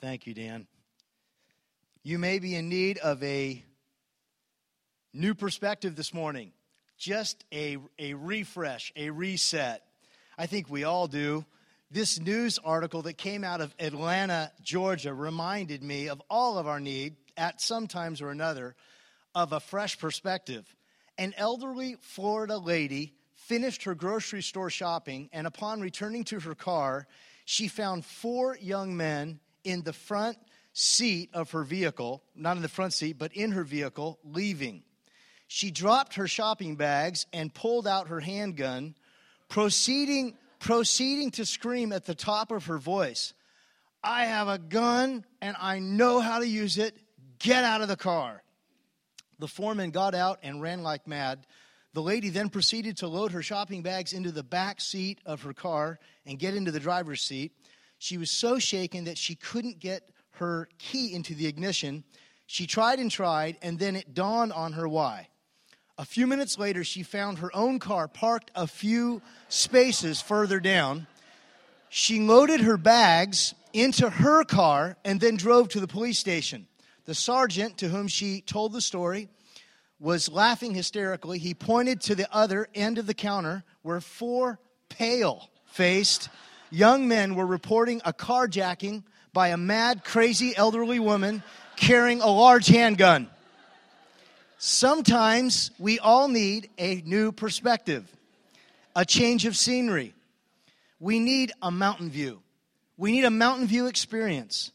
Thank you, Dan. You may be in need of a new perspective this morning, just a, a refresh, a reset. I think we all do. This news article that came out of Atlanta, Georgia, reminded me of all of our need, at some times or another, of a fresh perspective. An elderly Florida lady finished her grocery store shopping, and upon returning to her car, she found four young men in the front seat of her vehicle, not in the front seat, but in her vehicle, leaving. She dropped her shopping bags and pulled out her handgun, proceeding, proceeding to scream at the top of her voice I have a gun and I know how to use it. Get out of the car. The four men got out and ran like mad. The lady then proceeded to load her shopping bags into the back seat of her car and get into the driver's seat. She was so shaken that she couldn't get her key into the ignition. She tried and tried, and then it dawned on her why. A few minutes later, she found her own car parked a few spaces further down. She loaded her bags into her car and then drove to the police station. The sergeant to whom she told the story was laughing hysterically. He pointed to the other end of the counter where four pale faced young men were reporting a carjacking by a mad, crazy elderly woman carrying a large handgun. Sometimes we all need a new perspective, a change of scenery. We need a mountain view. We need a mountain view experience.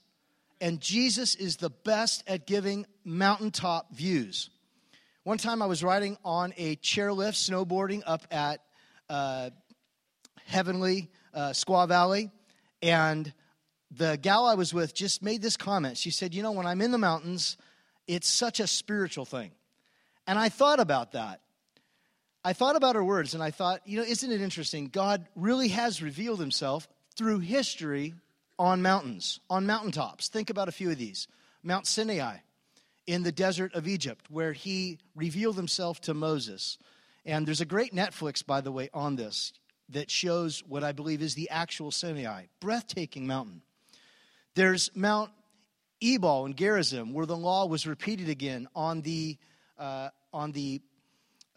And Jesus is the best at giving mountaintop views. One time I was riding on a chairlift snowboarding up at uh, Heavenly uh, Squaw Valley, and the gal I was with just made this comment. She said, You know, when I'm in the mountains, it's such a spiritual thing. And I thought about that. I thought about her words and I thought, you know, isn't it interesting? God really has revealed himself through history on mountains, on mountaintops. Think about a few of these Mount Sinai in the desert of Egypt, where he revealed himself to Moses. And there's a great Netflix, by the way, on this that shows what I believe is the actual Sinai, breathtaking mountain. There's Mount Ebal in Gerizim, where the law was repeated again on the, uh, on the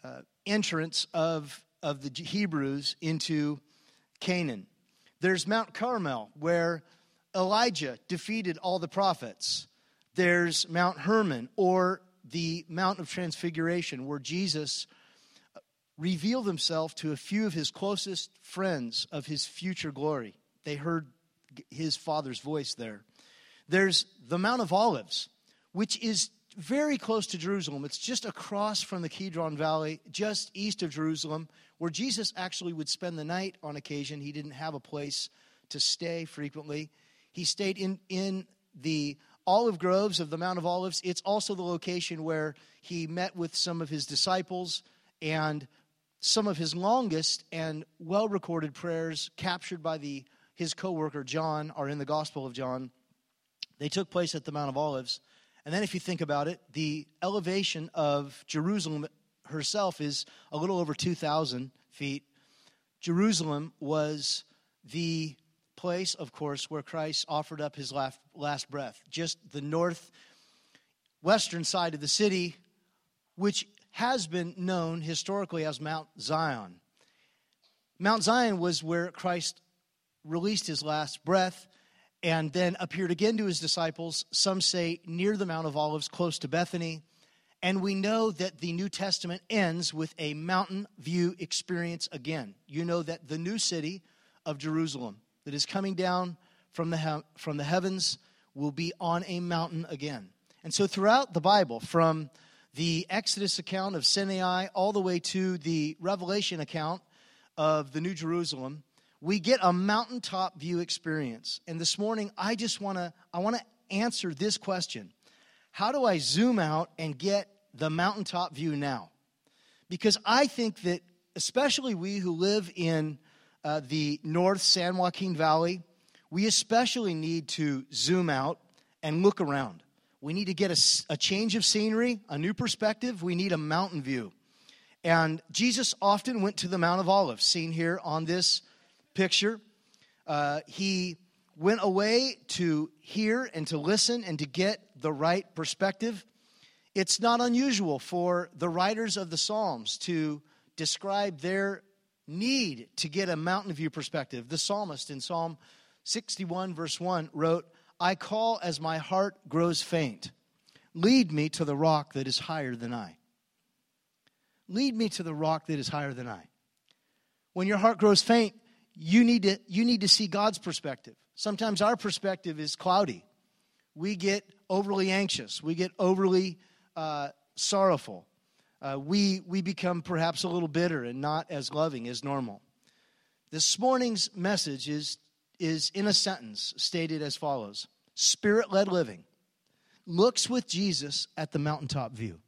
uh, entrance of, of the Hebrews into Canaan. There's Mount Carmel, where Elijah defeated all the prophets. There's Mount Hermon, or the Mount of Transfiguration, where Jesus revealed himself to a few of his closest friends of his future glory. They heard his father's voice there. There's the Mount of Olives, which is very close to Jerusalem. It's just across from the Kidron Valley, just east of Jerusalem, where Jesus actually would spend the night on occasion. He didn't have a place to stay frequently. He stayed in, in the olive groves of the Mount of Olives. It's also the location where he met with some of his disciples and some of his longest and well recorded prayers captured by the his co-worker John are in the Gospel of John. They took place at the Mount of Olives. And then if you think about it, the elevation of Jerusalem herself is a little over 2,000 feet. Jerusalem was the place, of course, where Christ offered up his last, breath. Just the north western side of the city, which has been known historically as Mount Zion. Mount Zion was where Christ released his last breath and then appeared again to his disciples, some say near the Mount of Olives, close to Bethany. And we know that the New Testament ends with a mountain view experience again. You know that the new city of Jerusalem that is coming down from the, he- from the heavens will be on a mountain again. And so throughout the Bible, from the Exodus account of Sinai all the way to the Revelation account of the New Jerusalem, we get a mountaintop view experience. And this morning, I just want to I want to answer this question. How do I zoom out and get the mountaintop view now? Because I think that especially we who live in uh, the North San Joaquin Valley, we especially need to zoom out and look around. We need to get a, a change of scenery, a new perspective. We need a mountain view. And Jesus often went to the Mount of Olives, seen here on this picture. Uh, he went away to hear and to listen and to get the right perspective. It's not unusual for the writers of the Psalms to describe their need to get a mountain view perspective. The psalmist in Psalm 61, verse 1, wrote, I call as my heart grows faint. Lead me to the rock that is higher than I. Lead me to the rock that is higher than I. When your heart grows faint, you need to, you need to see God's perspective. Sometimes our perspective is cloudy. We get overly anxious, we get overly uh, sorrowful. Uh, we, we become perhaps a little bitter and not as loving as normal. This morning's message is, is in a sentence stated as follows Spirit led living looks with Jesus at the mountaintop view.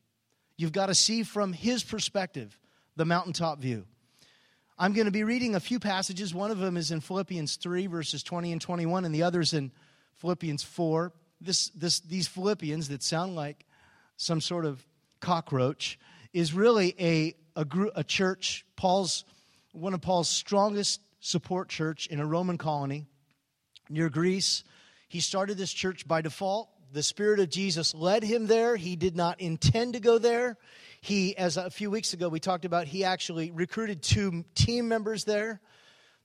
You've got to see from his perspective the mountaintop view. I'm going to be reading a few passages. One of them is in Philippians 3, verses 20 and 21, and the other's in Philippians 4. This, this, these Philippians that sound like some sort of cockroach is really a, a, group, a church, Paul's, one of Paul's strongest support church in a Roman colony near Greece. He started this church by default. The Spirit of Jesus led him there. He did not intend to go there. He, as a few weeks ago we talked about, he actually recruited two team members there.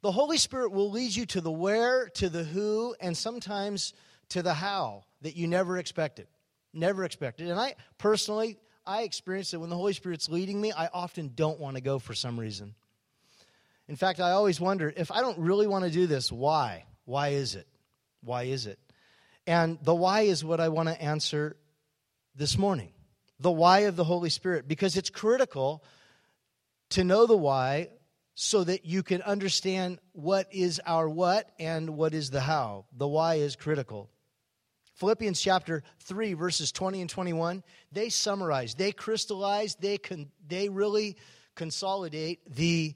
The Holy Spirit will lead you to the where, to the who, and sometimes to the how that you never expected. Never expected. And I personally, I experience it when the Holy Spirit's leading me, I often don't want to go for some reason. In fact, I always wonder if I don't really want to do this, why? Why is it? Why is it? And the why is what I want to answer this morning the why of the Holy Spirit because it's critical to know the why so that you can understand what is our what and what is the how. The why is critical. Philippians chapter 3, verses 20 and 21, they summarize, they crystallize, they, con- they really consolidate the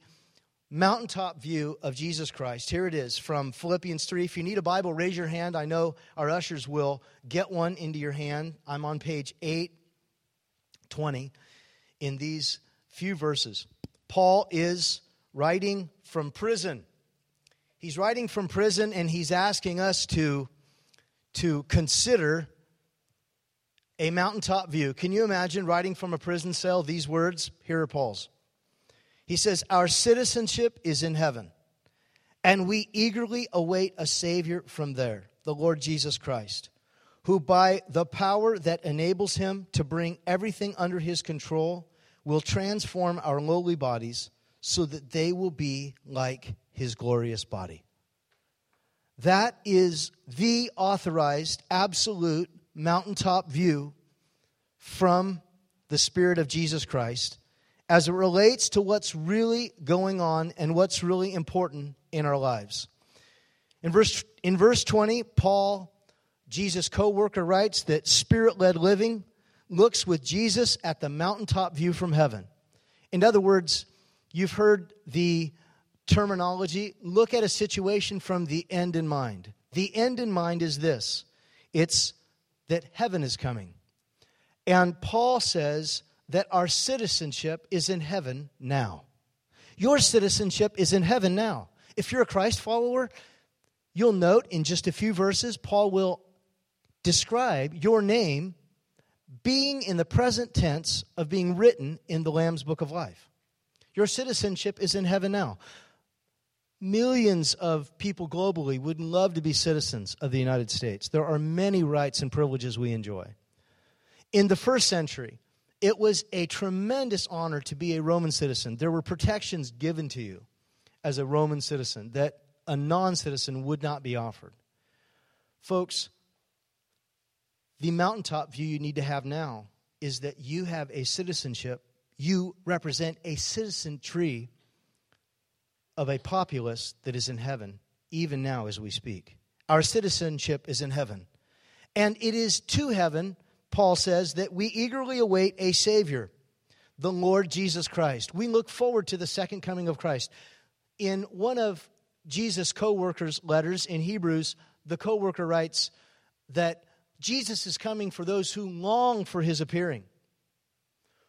mountaintop view of Jesus Christ. Here it is from Philippians 3. If you need a Bible, raise your hand. I know our ushers will get one into your hand. I'm on page 8 20 in these few verses. Paul is writing from prison. He's writing from prison and he's asking us to, to consider a mountaintop view. Can you imagine writing from a prison cell these words? Here are Paul's. He says, Our citizenship is in heaven, and we eagerly await a Savior from there, the Lord Jesus Christ who by the power that enables him to bring everything under his control will transform our lowly bodies so that they will be like his glorious body. That is the authorized, absolute mountaintop view from the Spirit of Jesus Christ as it relates to what's really going on and what's really important in our lives. In verse, in verse 20, Paul Jesus' co worker writes that spirit led living looks with Jesus at the mountaintop view from heaven. In other words, you've heard the terminology look at a situation from the end in mind. The end in mind is this it's that heaven is coming. And Paul says that our citizenship is in heaven now. Your citizenship is in heaven now. If you're a Christ follower, you'll note in just a few verses, Paul will describe your name being in the present tense of being written in the Lamb's Book of Life. Your citizenship is in heaven now. Millions of people globally would love to be citizens of the United States. There are many rights and privileges we enjoy. In the first century, it was a tremendous honor to be a Roman citizen. There were protections given to you as a Roman citizen that a non citizen would not be offered. Folks, the mountaintop view you need to have now is that you have a citizenship, you represent a citizen tree of a populace that is in heaven, even now as we speak. Our citizenship is in heaven. And it is to heaven, Paul says, that we eagerly await a Savior, the Lord Jesus Christ. We look forward to the second coming of Christ. In one of Jesus' co workers' letters in Hebrews, the co worker writes that Jesus is coming for those who long for his appearing,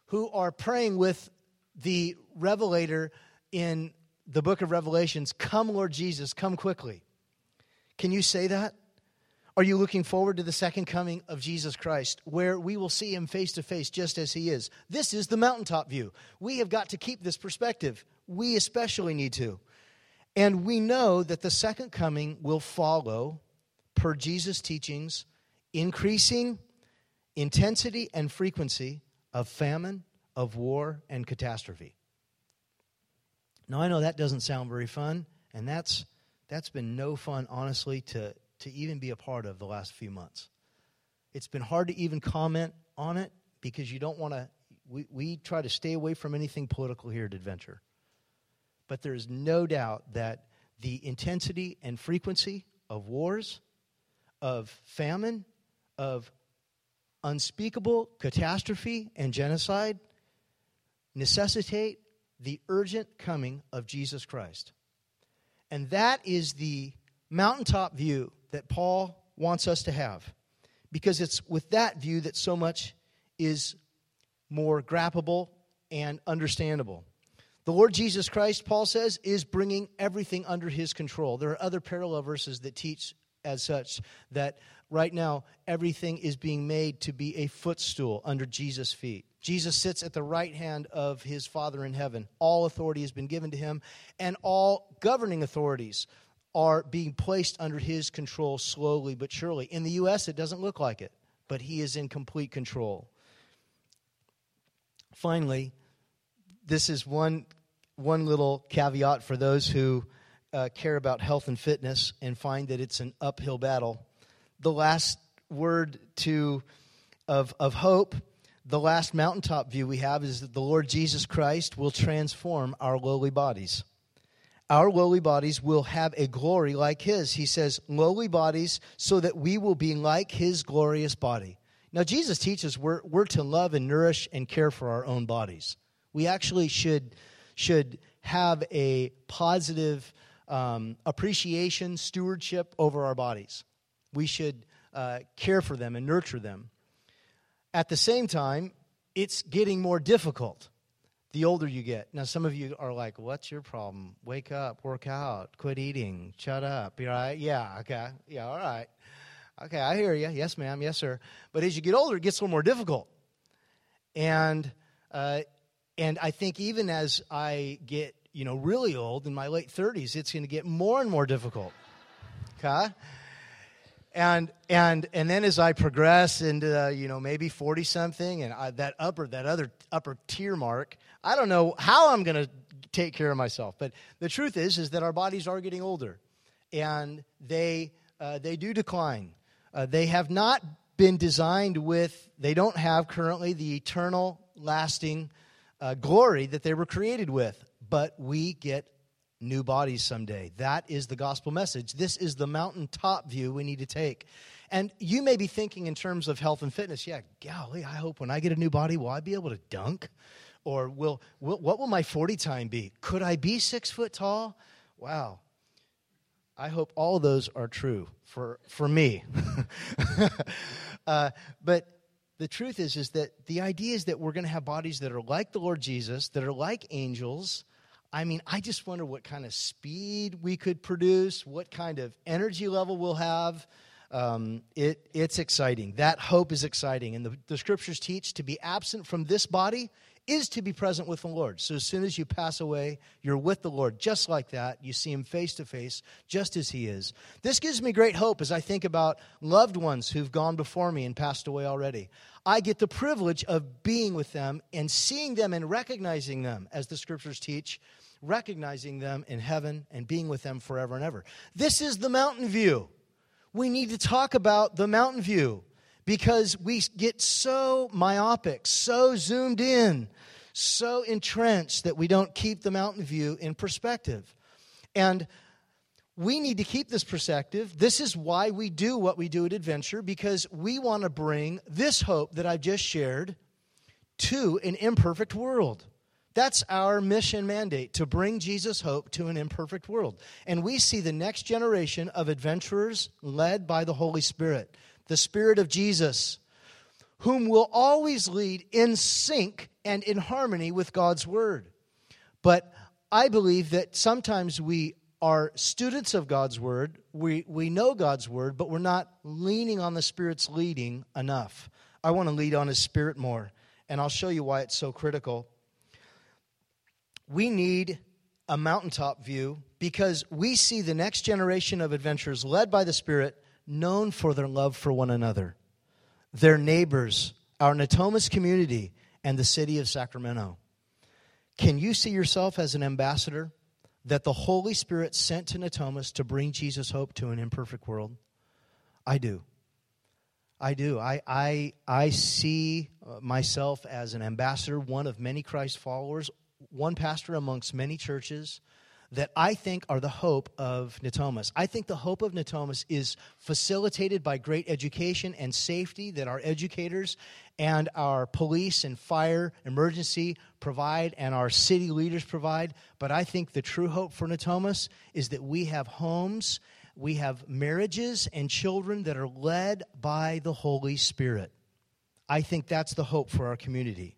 who are praying with the revelator in the book of Revelations Come, Lord Jesus, come quickly. Can you say that? Are you looking forward to the second coming of Jesus Christ, where we will see him face to face just as he is? This is the mountaintop view. We have got to keep this perspective. We especially need to. And we know that the second coming will follow, per Jesus' teachings, increasing intensity and frequency of famine, of war, and catastrophe. Now, I know that doesn't sound very fun, and that's, that's been no fun, honestly, to, to even be a part of the last few months. It's been hard to even comment on it because you don't want to, we, we try to stay away from anything political here at Adventure. But there is no doubt that the intensity and frequency of wars, of famine, of unspeakable catastrophe and genocide necessitate the urgent coming of Jesus Christ. And that is the mountaintop view that Paul wants us to have. Because it's with that view that so much is more grappable and understandable. The Lord Jesus Christ, Paul says, is bringing everything under his control. There are other parallel verses that teach as such that right now everything is being made to be a footstool under Jesus' feet. Jesus sits at the right hand of his Father in heaven. All authority has been given to him, and all governing authorities are being placed under his control slowly but surely. In the U.S., it doesn't look like it, but he is in complete control. Finally, this is one, one little caveat for those who uh, care about health and fitness and find that it's an uphill battle. The last word to of, of hope, the last mountaintop view we have is that the Lord Jesus Christ will transform our lowly bodies our lowly bodies will have a glory like his. He says, lowly bodies, so that we will be like his glorious body. Now, Jesus teaches we're, we're to love and nourish and care for our own bodies. We actually should, should have a positive um, appreciation, stewardship over our bodies. We should uh, care for them and nurture them. At the same time, it's getting more difficult the older you get. Now, some of you are like, what's your problem? Wake up, work out, quit eating, shut up. You all right? Yeah, okay. Yeah, all right. Okay, I hear you. Yes, ma'am. Yes, sir. But as you get older, it gets a little more difficult. And, uh, and I think even as I get, you know, really old in my late 30s, it's going to get more and more difficult. Okay? and and and then as I progress into uh, you know maybe forty something, and I, that upper that other upper tier mark, I don't know how I'm going to take care of myself. But the truth is, is that our bodies are getting older, and they uh, they do decline. Uh, they have not been designed with. They don't have currently the eternal, lasting uh, glory that they were created with. But we get new bodies someday. That is the gospel message. This is the mountaintop view we need to take. And you may be thinking in terms of health and fitness, yeah, golly, I hope when I get a new body, will I be able to dunk? Or will, will what will my 40 time be? Could I be six foot tall? Wow. I hope all those are true for, for me. uh, but the truth is, is that the idea is that we're going to have bodies that are like the Lord Jesus, that are like angels, I mean, I just wonder what kind of speed we could produce, what kind of energy level we'll have. Um, it, it's exciting. That hope is exciting. And the, the scriptures teach to be absent from this body is to be present with the Lord. So as soon as you pass away, you're with the Lord just like that. You see him face to face, just as he is. This gives me great hope as I think about loved ones who've gone before me and passed away already. I get the privilege of being with them and seeing them and recognizing them, as the scriptures teach, recognizing them in heaven and being with them forever and ever. This is the mountain view. We need to talk about the mountain view because we get so myopic, so zoomed in, so entrenched that we don't keep the mountain view in perspective. And we need to keep this perspective. This is why we do what we do at Adventure because we want to bring this hope that I've just shared to an imperfect world. That's our mission mandate to bring Jesus' hope to an imperfect world. And we see the next generation of adventurers led by the Holy Spirit, the Spirit of Jesus, whom will always lead in sync and in harmony with God's Word. But I believe that sometimes we are students of God's word. We, we know God's word, but we're not leaning on the Spirit's leading enough. I want to lead on His Spirit more, and I'll show you why it's so critical. We need a mountaintop view because we see the next generation of adventurers led by the Spirit known for their love for one another, their neighbors, our Natomas community, and the city of Sacramento. Can you see yourself as an ambassador that the Holy Spirit sent to Natomas to bring Jesus' hope to an imperfect world? I do. I do. I, I, I see uh, myself as an ambassador, one of many Christ followers, one pastor amongst many churches that I think are the hope of Natomas. I think the hope of Natomas is facilitated by great education and safety that our educators and our police and fire emergency provide and our city leaders provide. But I think the true hope for Natomas is that we have homes, we have marriages and children that are led by the Holy Spirit. I think that's the hope for our community.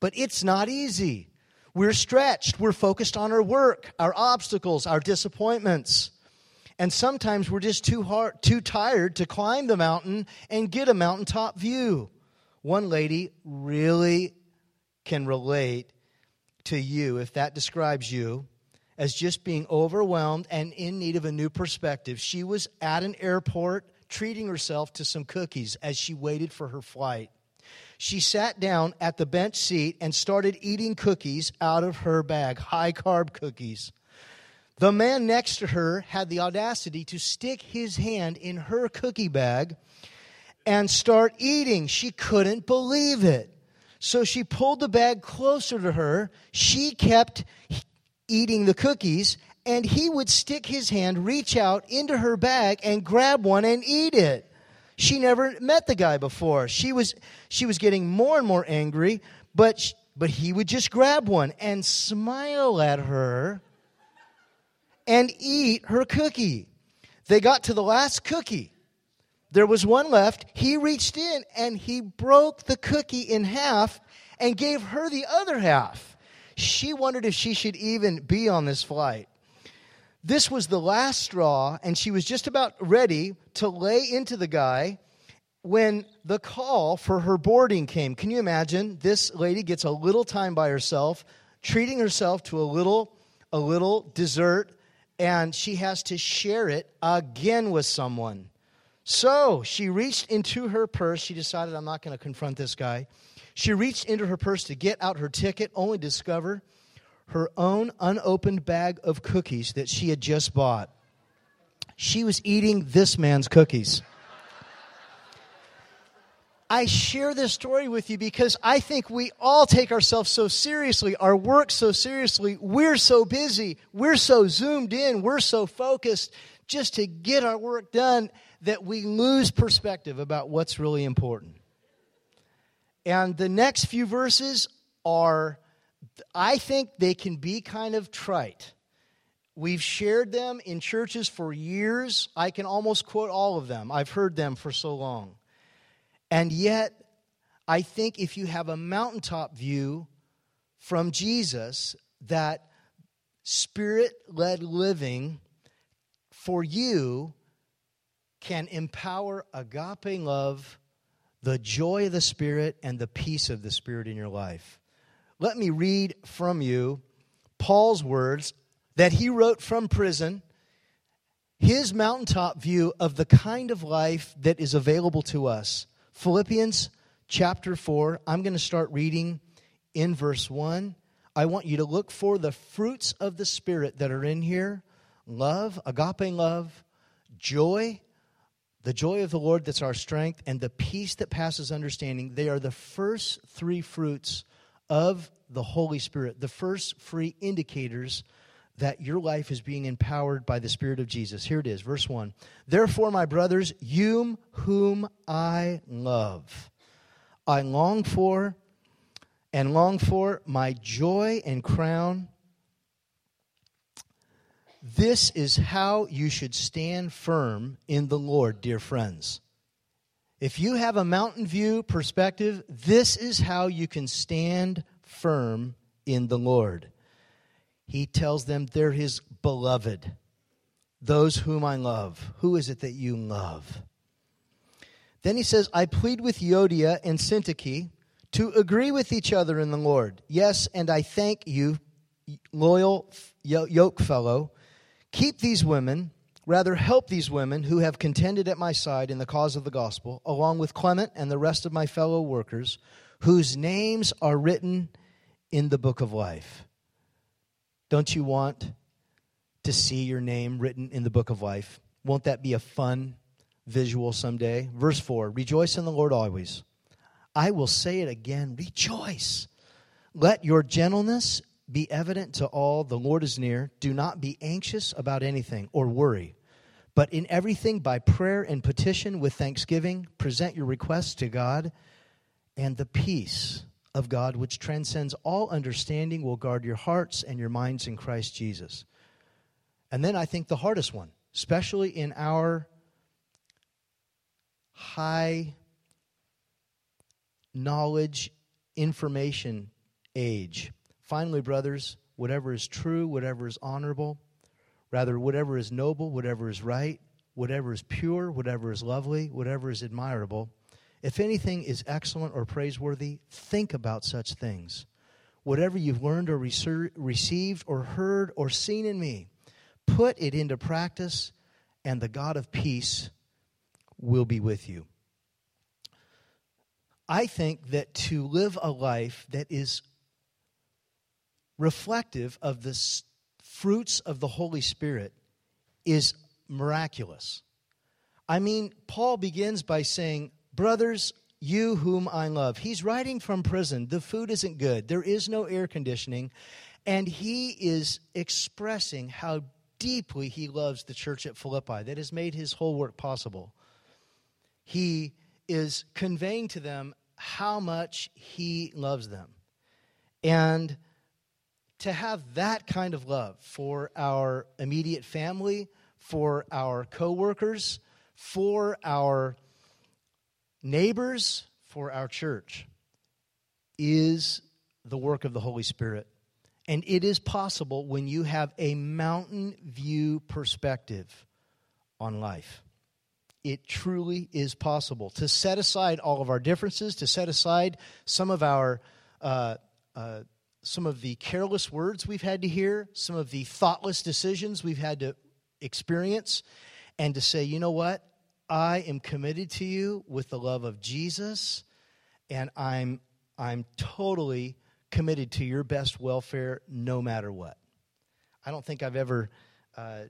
But it's not easy. We're stretched. We're focused on our work, our obstacles, our disappointments. And sometimes we're just too hard, too tired to climb the mountain and get a mountaintop view. One lady really can relate to you if that describes you as just being overwhelmed and in need of a new perspective. She was at an airport treating herself to some cookies as she waited for her flight she sat down at the bench seat and started eating cookies out of her bag, high carb cookies. The man next to her had the audacity to stick his hand in her cookie bag and start eating. She couldn't believe it. So she pulled the bag closer to her. She kept eating the cookies, and he would stick his hand, reach out into her bag, and grab one and eat it. She never met the guy before. She was, she was getting more and more angry, but, she, but he would just grab one and smile at her and eat her cookie. They got to the last cookie. There was one left. He reached in and he broke the cookie in half and gave her the other half. She wondered if she should even be on this flight. This was the last straw, and she was just about ready to lay into the guy when the call for her boarding came. Can you imagine? This lady gets a little time by herself, treating herself to a little a little dessert and she has to share it again with someone. So, she reached into her purse. She decided I'm not going to confront this guy. She reached into her purse to get out her ticket only to discover her own unopened bag of cookies that she had just bought. She was eating this man's cookies. I share this story with you because I think we all take ourselves so seriously, our work so seriously. We're so busy, we're so zoomed in, we're so focused just to get our work done that we lose perspective about what's really important. And the next few verses are I think they can be kind of trite. We've shared them in churches for years. I can almost quote all of them. I've heard them for so long. And yet, I think if you have a mountaintop view from Jesus, that spirit led living for you can empower agape love, the joy of the Spirit, and the peace of the Spirit in your life. Let me read from you Paul's words that he wrote from prison, his mountaintop view of the kind of life that is available to us. Philippians chapter 4, I'm going to start reading in verse 1. I want you to look for the fruits of the Spirit that are in here love, agape love, joy, the joy of the Lord that's our strength, and the peace that passes understanding. They are the first three fruits of the Holy Spirit, the first free indicators that your life is being empowered by the Spirit of Jesus. Here it is, verse 1. Therefore, my brothers, you whom I love, I long for and long for my joy and crown. This is how you should stand firm in the Lord, dear friends. If you have a mountain view perspective, this is how you can stand firm in the Lord. He tells them they're his beloved. those whom I love. Who is it that you love? Then he says, I plead with Euodia and Syntyche to agree with each other in the Lord. Yes, and I thank you, loyal yoke fellow. Keep these women, rather help these women who have contended at my side in the cause of the gospel, along with Clement and the rest of my fellow workers, whose names are written in the book of life. Don't you want to see your name written in the book of life? Won't that be a fun visual someday? Verse 4 Rejoice in the Lord always. I will say it again rejoice. Let your gentleness be evident to all. The Lord is near. Do not be anxious about anything or worry, but in everything by prayer and petition with thanksgiving, present your requests to God, and the peace of God, which transcends all understanding, will guard your hearts and your minds in Christ Jesus. And then I think the hardest one, especially in our high knowledge, information age. Finally, brothers, whatever is true, whatever is honorable, rather, whatever is noble, whatever is right, whatever is pure, whatever is lovely, whatever is admirable, if anything is excellent or praiseworthy, think about such things. Whatever you've learned or received or heard or seen in me, put it into practice, and the God of peace will be with you. I think that to live a life that is reflective of the fruits of the Holy Spirit is miraculous. I mean, Paul begins by saying, Brothers, you whom I love. He's writing from prison. The food isn't good, there is no air conditioning. And he is expressing how deeply he loves the church at Philippi that has made his whole work possible. He is conveying to them how much he loves them. And to have that kind of love for our immediate family, for our coworkers, for our neighbors, for our church is the work of the Holy Spirit. And it is possible when you have a mountain view perspective on life. It truly is possible to set aside all of our differences, to set aside some of our uh, uh, some of the careless words we've had to hear, some of the thoughtless decisions we've had to experience, and to say, you know what? I am committed to you with the love of Jesus, and I'm, I'm totally committed to your best welfare no matter what. I don't think I've ever, uh,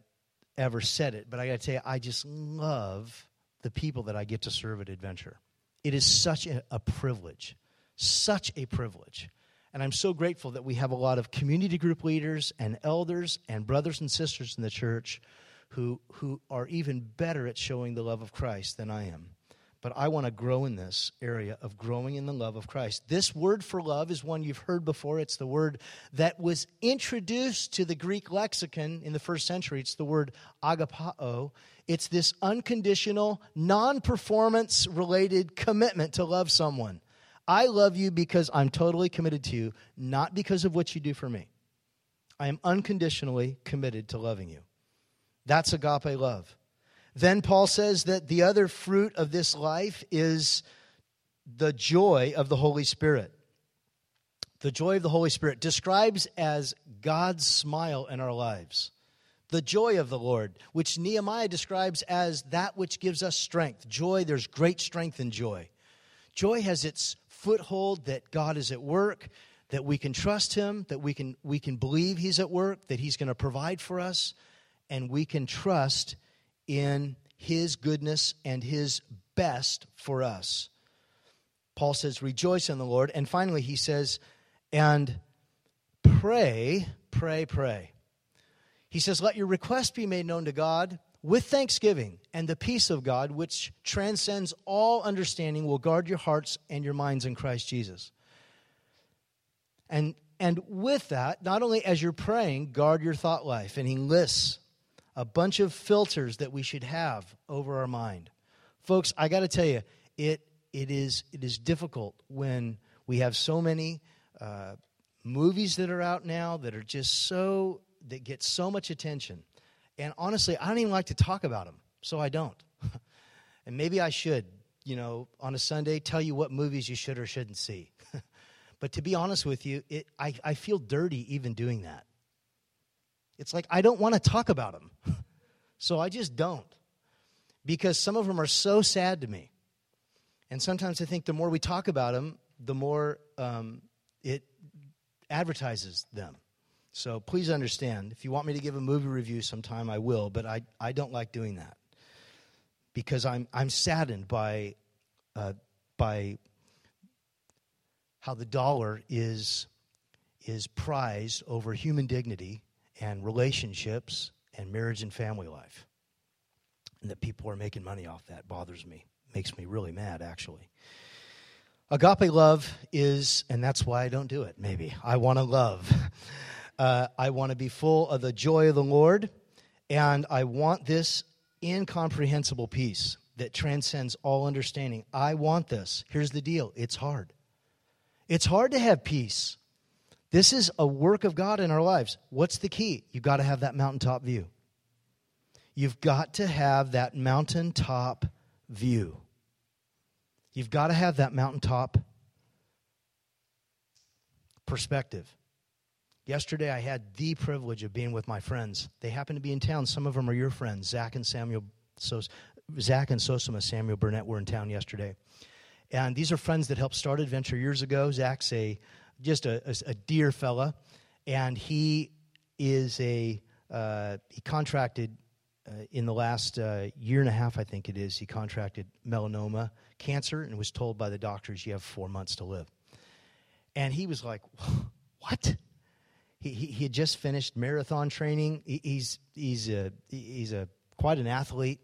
ever said it, but I got to tell you, I just love the people that I get to serve at Adventure. It is such a, a privilege, such a privilege. And I'm so grateful that we have a lot of community group leaders and elders and brothers and sisters in the church who, who are even better at showing the love of Christ than I am. But I want to grow in this area of growing in the love of Christ. This word for love is one you've heard before. It's the word that was introduced to the Greek lexicon in the first century. It's the word agapao. It's this unconditional, non performance related commitment to love someone. I love you because I'm totally committed to you, not because of what you do for me. I am unconditionally committed to loving you. That's agape love. Then Paul says that the other fruit of this life is the joy of the Holy Spirit. The joy of the Holy Spirit describes as God's smile in our lives. The joy of the Lord, which Nehemiah describes as that which gives us strength. Joy, there's great strength in joy. Joy has its foothold that God is at work, that we can trust Him, that we can, we can believe He's at work, that He's going to provide for us, and we can trust in his goodness and his best for us. Paul says, Rejoice in the Lord. And finally, he says, And pray, pray, pray. He says, Let your request be made known to God with thanksgiving, and the peace of God, which transcends all understanding, will guard your hearts and your minds in Christ Jesus. And, and with that, not only as you're praying, guard your thought life. And he lists a bunch of filters that we should have over our mind. Folks, I got to tell you, it, it, is, it is difficult when we have so many uh, movies that are out now that are just so, that get so much attention. And honestly, I don't even like to talk about them, so I don't. and maybe I should, you know, on a Sunday, tell you what movies you should or shouldn't see. but to be honest with you, it, I, I feel dirty even doing that. It's like I don't want to talk about them, so I just don't. Because some of them are so sad to me. And sometimes I think the more we talk about them, the more um, it advertises them. So please understand. If you want me to give a movie review sometime, I will, but I, I don't like doing that because I'm, I'm saddened by, uh, by how the dollar is, is prized over human dignity and relationships and marriage and family life. And that people are making money off that bothers me. Makes me really mad, actually. Agape love is, and that's why I don't do it, maybe. I want to love. Uh, I want to be full of the joy of the Lord, and I want this incomprehensible peace that transcends all understanding. I want this. Here's the deal it's hard. It's hard to have peace. This is a work of God in our lives. What's the key? You've got to have that mountaintop view. You've got to have that mountaintop view. You've got to have that mountaintop perspective. Yesterday, I had the privilege of being with my friends. They happen to be in town. Some of them are your friends. Zach and Samuel, so, Zach and Sosima Samuel Burnett were in town yesterday. And these are friends that helped start Adventure years ago. Zach's a just a, a, a dear fella, and he is a uh, he contracted uh, in the last uh, year and a half, I think it is. He contracted melanoma cancer and was told by the doctors you have four months to live. And he was like, "What?" He, he, had just finished marathon training. He, he's, he's, a, he's a, quite an athlete,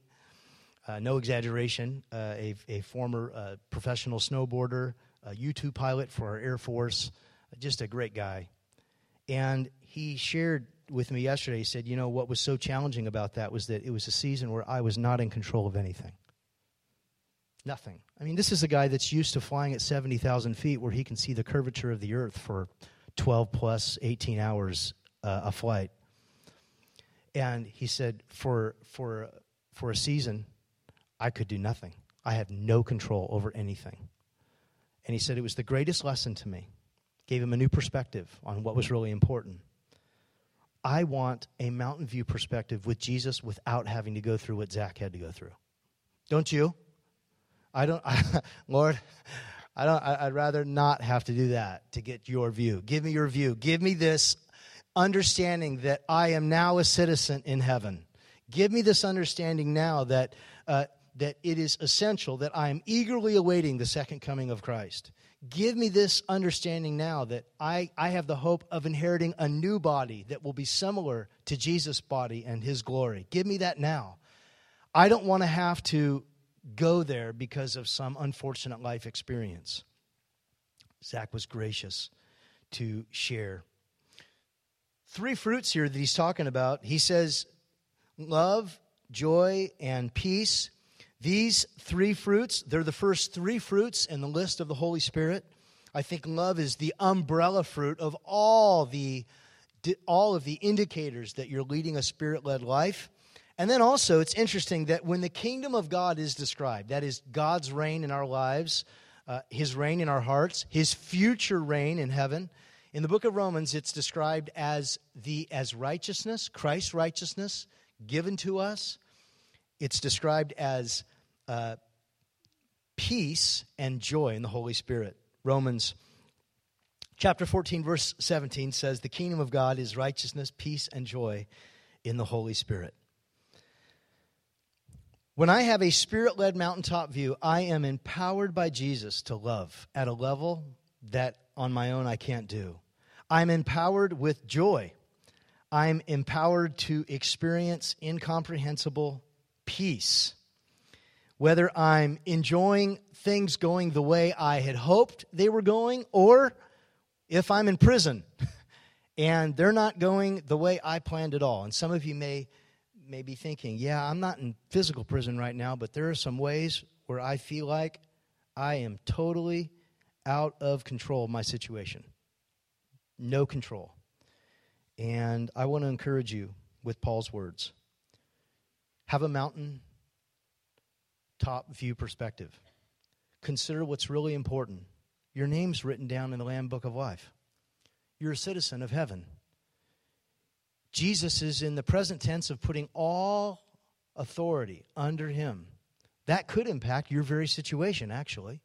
uh, no exaggeration, uh, a, a former uh, professional snowboarder, a U 2 pilot for our Air Force, just a great guy. And he shared with me yesterday, he said, You know, what was so challenging about that was that it was a season where I was not in control of anything. Nothing. I mean, this is a guy that's used to flying at 70,000 feet where he can see the curvature of the earth for 12 plus 18 hours uh, a flight. And he said, for, for, for a season, I could do nothing. I had no control over anything. And he said it was the greatest lesson to me. Gave him a new perspective on what was really important. I want a mountain view perspective with Jesus without having to go through what Zach had to go through. Don't you? I don't, I, Lord, I don't, I, would rather not have to do that to get your view. Give me your view. Give me this understanding that I am now a citizen in heaven. Give me this understanding now that, uh, that it is essential that I am eagerly awaiting the second coming of Christ. Give me this understanding now that I, I have the hope of inheriting a new body that will be similar to Jesus' body and his glory. Give me that now. I don't want to have to go there because of some unfortunate life experience. Zach was gracious to share. Three fruits here that he's talking about. He says love, joy, and peace. These three fruits, they're the first three fruits in the list of the Holy Spirit. I think love is the umbrella fruit of all the all of the indicators that you're leading a spirit-led life. And then also, it's interesting that when the kingdom of God is described, that is God's reign in our lives, uh, his reign in our hearts, his future reign in heaven, in the book of Romans, it's described as the as righteousness, Christ's righteousness given to us. It's described as uh, peace and joy in the Holy Spirit. Romans chapter 14, verse 17 says, The kingdom of God is righteousness, peace, and joy in the Holy Spirit. When I have a spirit led mountaintop view, I am empowered by Jesus to love at a level that on my own I can't do. I'm empowered with joy. I'm empowered to experience incomprehensible peace. Whether I'm enjoying things going the way I had hoped they were going, or if I'm in prison and they're not going the way I planned at all. And some of you may may be thinking, yeah, I'm not in physical prison right now, but there are some ways where I feel like I am totally out of control of my situation. No control. And I want to encourage you with Paul's words have a mountain top view perspective. Consider what's really important. Your name's written down in the Lamb Book of Life. You're a citizen of heaven. Jesus is in the present tense of putting all authority under him. That could impact your very situation, actually.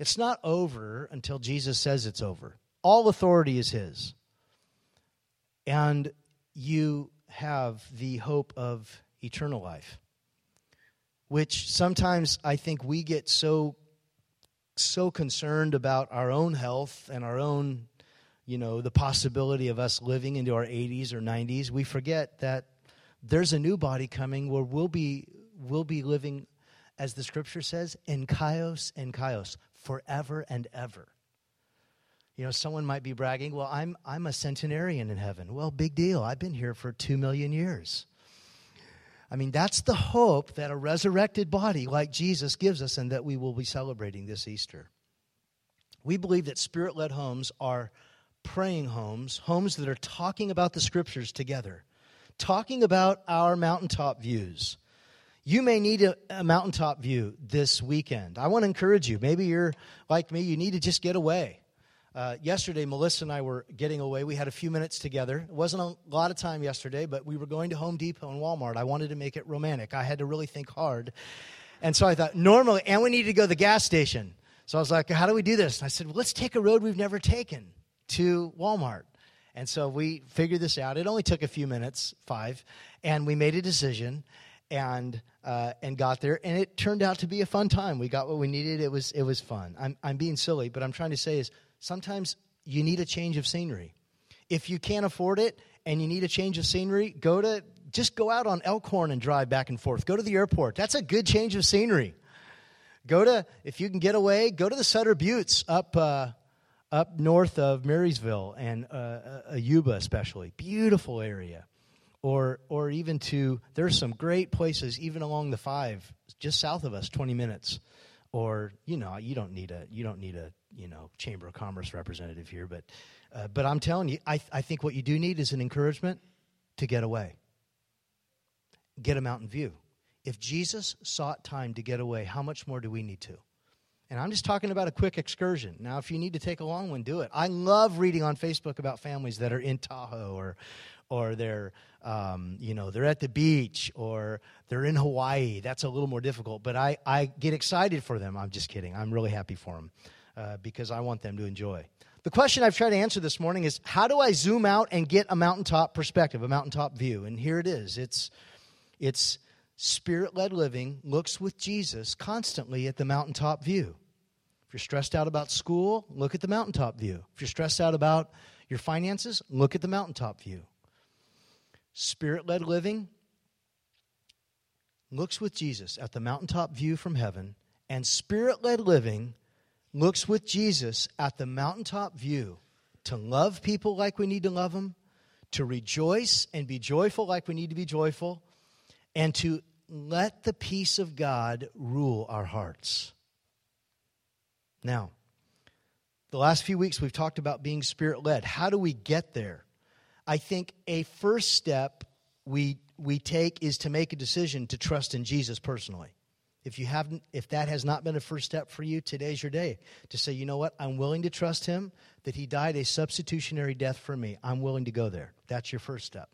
It's not over until Jesus says it's over. All authority is his. And you have the hope of eternal life, which sometimes I think we get so so concerned about our own health and our own you know the possibility of us living into our 80s or 90s we forget that there's a new body coming where we'll be we'll be living as the scripture says in kaios and kaios forever and ever you know, someone might be bragging, well, I'm, I'm a centenarian in heaven. Well, big deal. I've been here for two million years. I mean, that's the hope that a resurrected body like Jesus gives us and that we will be celebrating this Easter. We believe that spirit led homes are praying homes, homes that are talking about the scriptures together, talking about our mountaintop views. You may need a, a, mountaintop view this weekend. I want to encourage you. Maybe you're like me, you need to just get away. Uh, yesterday, Melissa and I were getting away. We had a few minutes together. It wasn't a lot of time yesterday, but we were going to Home Depot and Walmart. I wanted to make it romantic. I had to really think hard. And so I thought, normally, and we need to go to the gas station. So I was like, how do we do this? And I said, well, let's take a road we've never taken to Walmart. And so we figured this out. It only took a few minutes, five, and we made a decision and uh, and got there, and it turned out to be a fun time. We got what we needed. It was it was fun. I'm I'm being silly, but I'm trying to say is sometimes you need a change of scenery. If you can't afford it and you need a change of scenery, go to just go out on Elkhorn and drive back and forth. Go to the airport. That's a good change of scenery. Go to if you can get away, go to the Sutter Buttes up uh, up north of Marysville and uh, uh Yuba especially. Beautiful area. Or or even to there's some great places even along the 5 just south of us 20 minutes. Or you know, you don't need a you don't need a you know chamber of commerce representative here, but uh, but I'm telling you, I I think what you do need is an encouragement to get away, get a mountain view. If Jesus sought time to get away, how much more do we need to? And I'm just talking about a quick excursion. Now, if you need to take a long one, do it. I love reading on Facebook about families that are in Tahoe or, or they're, um, you know, they're at the beach or they're in Hawaii. That's a little more difficult, but I, I get excited for them. I'm just kidding. I'm really happy for them uh, because I want them to enjoy. The question I've tried to answer this morning is how do I zoom out and get a mountaintop perspective, a mountaintop view? And here it is. It's it's spirit-led living looks with Jesus constantly at the mountaintop view. If you're stressed out about school, look at the mountaintop view. If you're stressed out about your finances, look at the mountaintop view. Spirit-led living looks with Jesus at the mountaintop view from heaven, and spirit-led living looks with Jesus at the mountaintop view to love people like we need to love them, to rejoice and be joyful like we need to be joyful, and to let the peace of God rule our hearts. Now, the last few weeks we've talked about being spirit led. How do we get there? I think a first step we, we take is to make a decision to trust in Jesus personally. If you haven't, if that has not been a first step for you, today's your day to say, you know what, I'm willing to trust him that he died a substitutionary death for me. I'm willing to go there. That's your first step.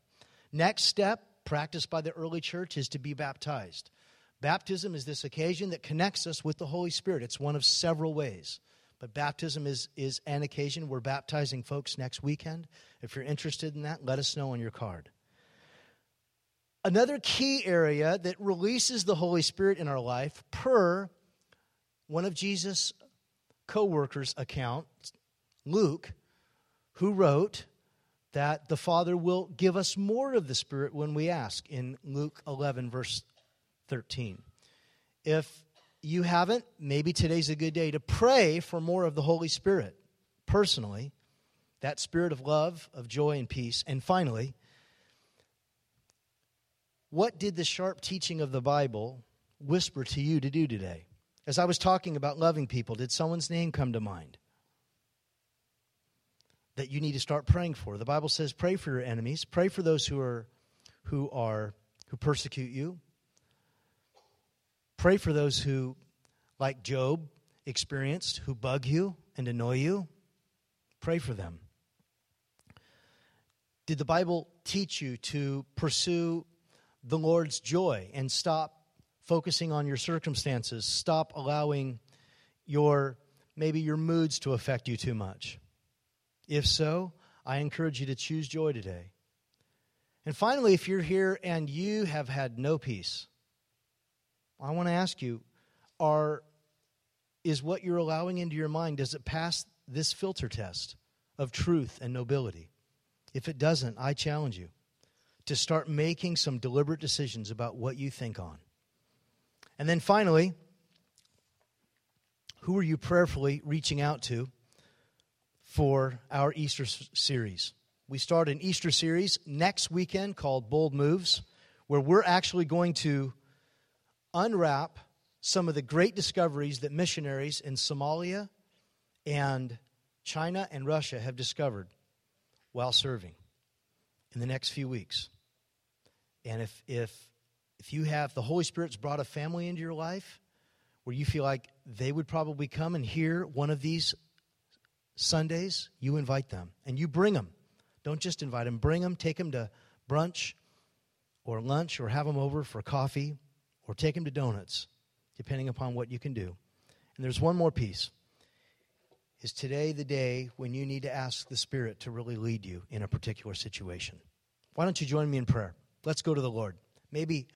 Next step, practiced by the early church, is to be baptized. Baptism is this occasion that connects us with the Holy Spirit. It's one of several ways. But baptism is, is an occasion. We're baptizing folks next weekend. If you're interested in that, let us know on your card. Another key area that releases the Holy Spirit in our life, per one of Jesus' co workers' account, Luke, who wrote that the Father will give us more of the Spirit when we ask in Luke 11, verse 13. If you haven't, maybe today's a good day to pray for more of the Holy Spirit personally, that spirit of love, of joy, and peace. And finally, what did the sharp teaching of the Bible whisper to you to do today? As I was talking about loving people, did someone's name come to mind? That you need to start praying for. The Bible says pray for your enemies, pray for those who are who are who persecute you, Pray for those who, like Job, experienced, who bug you and annoy you. Pray for them. Did the Bible teach you to pursue the Lord's joy and stop focusing on your circumstances? Stop allowing your maybe your moods to affect you too much. If so, I encourage you to choose joy today. And finally, if you're here and you have had no peace, I want to ask you are is what you're allowing into your mind does it pass this filter test of truth and nobility? If it doesn't, I challenge you to start making some deliberate decisions about what you think on. And then finally, who are you prayerfully reaching out to for our Easter series? We start an Easter series next weekend called Bold Moves, where we're actually going to unwrap some of the great discoveries that missionaries in Somalia and China and Russia have discovered while serving in the next few weeks. And if, if, if you have the Holy Spirit's brought a family into your life where you feel like they would probably come and hear one of these Sundays, you invite them and you bring them. Don't just invite them, bring them, take them to brunch or lunch or have them over for coffee or take them to donuts, depending upon what you can do. And there's one more piece. Is today the day when you need to ask the Spirit to really lead you in a particular situation? Why don't you join me in prayer? Let's go to the Lord. Maybe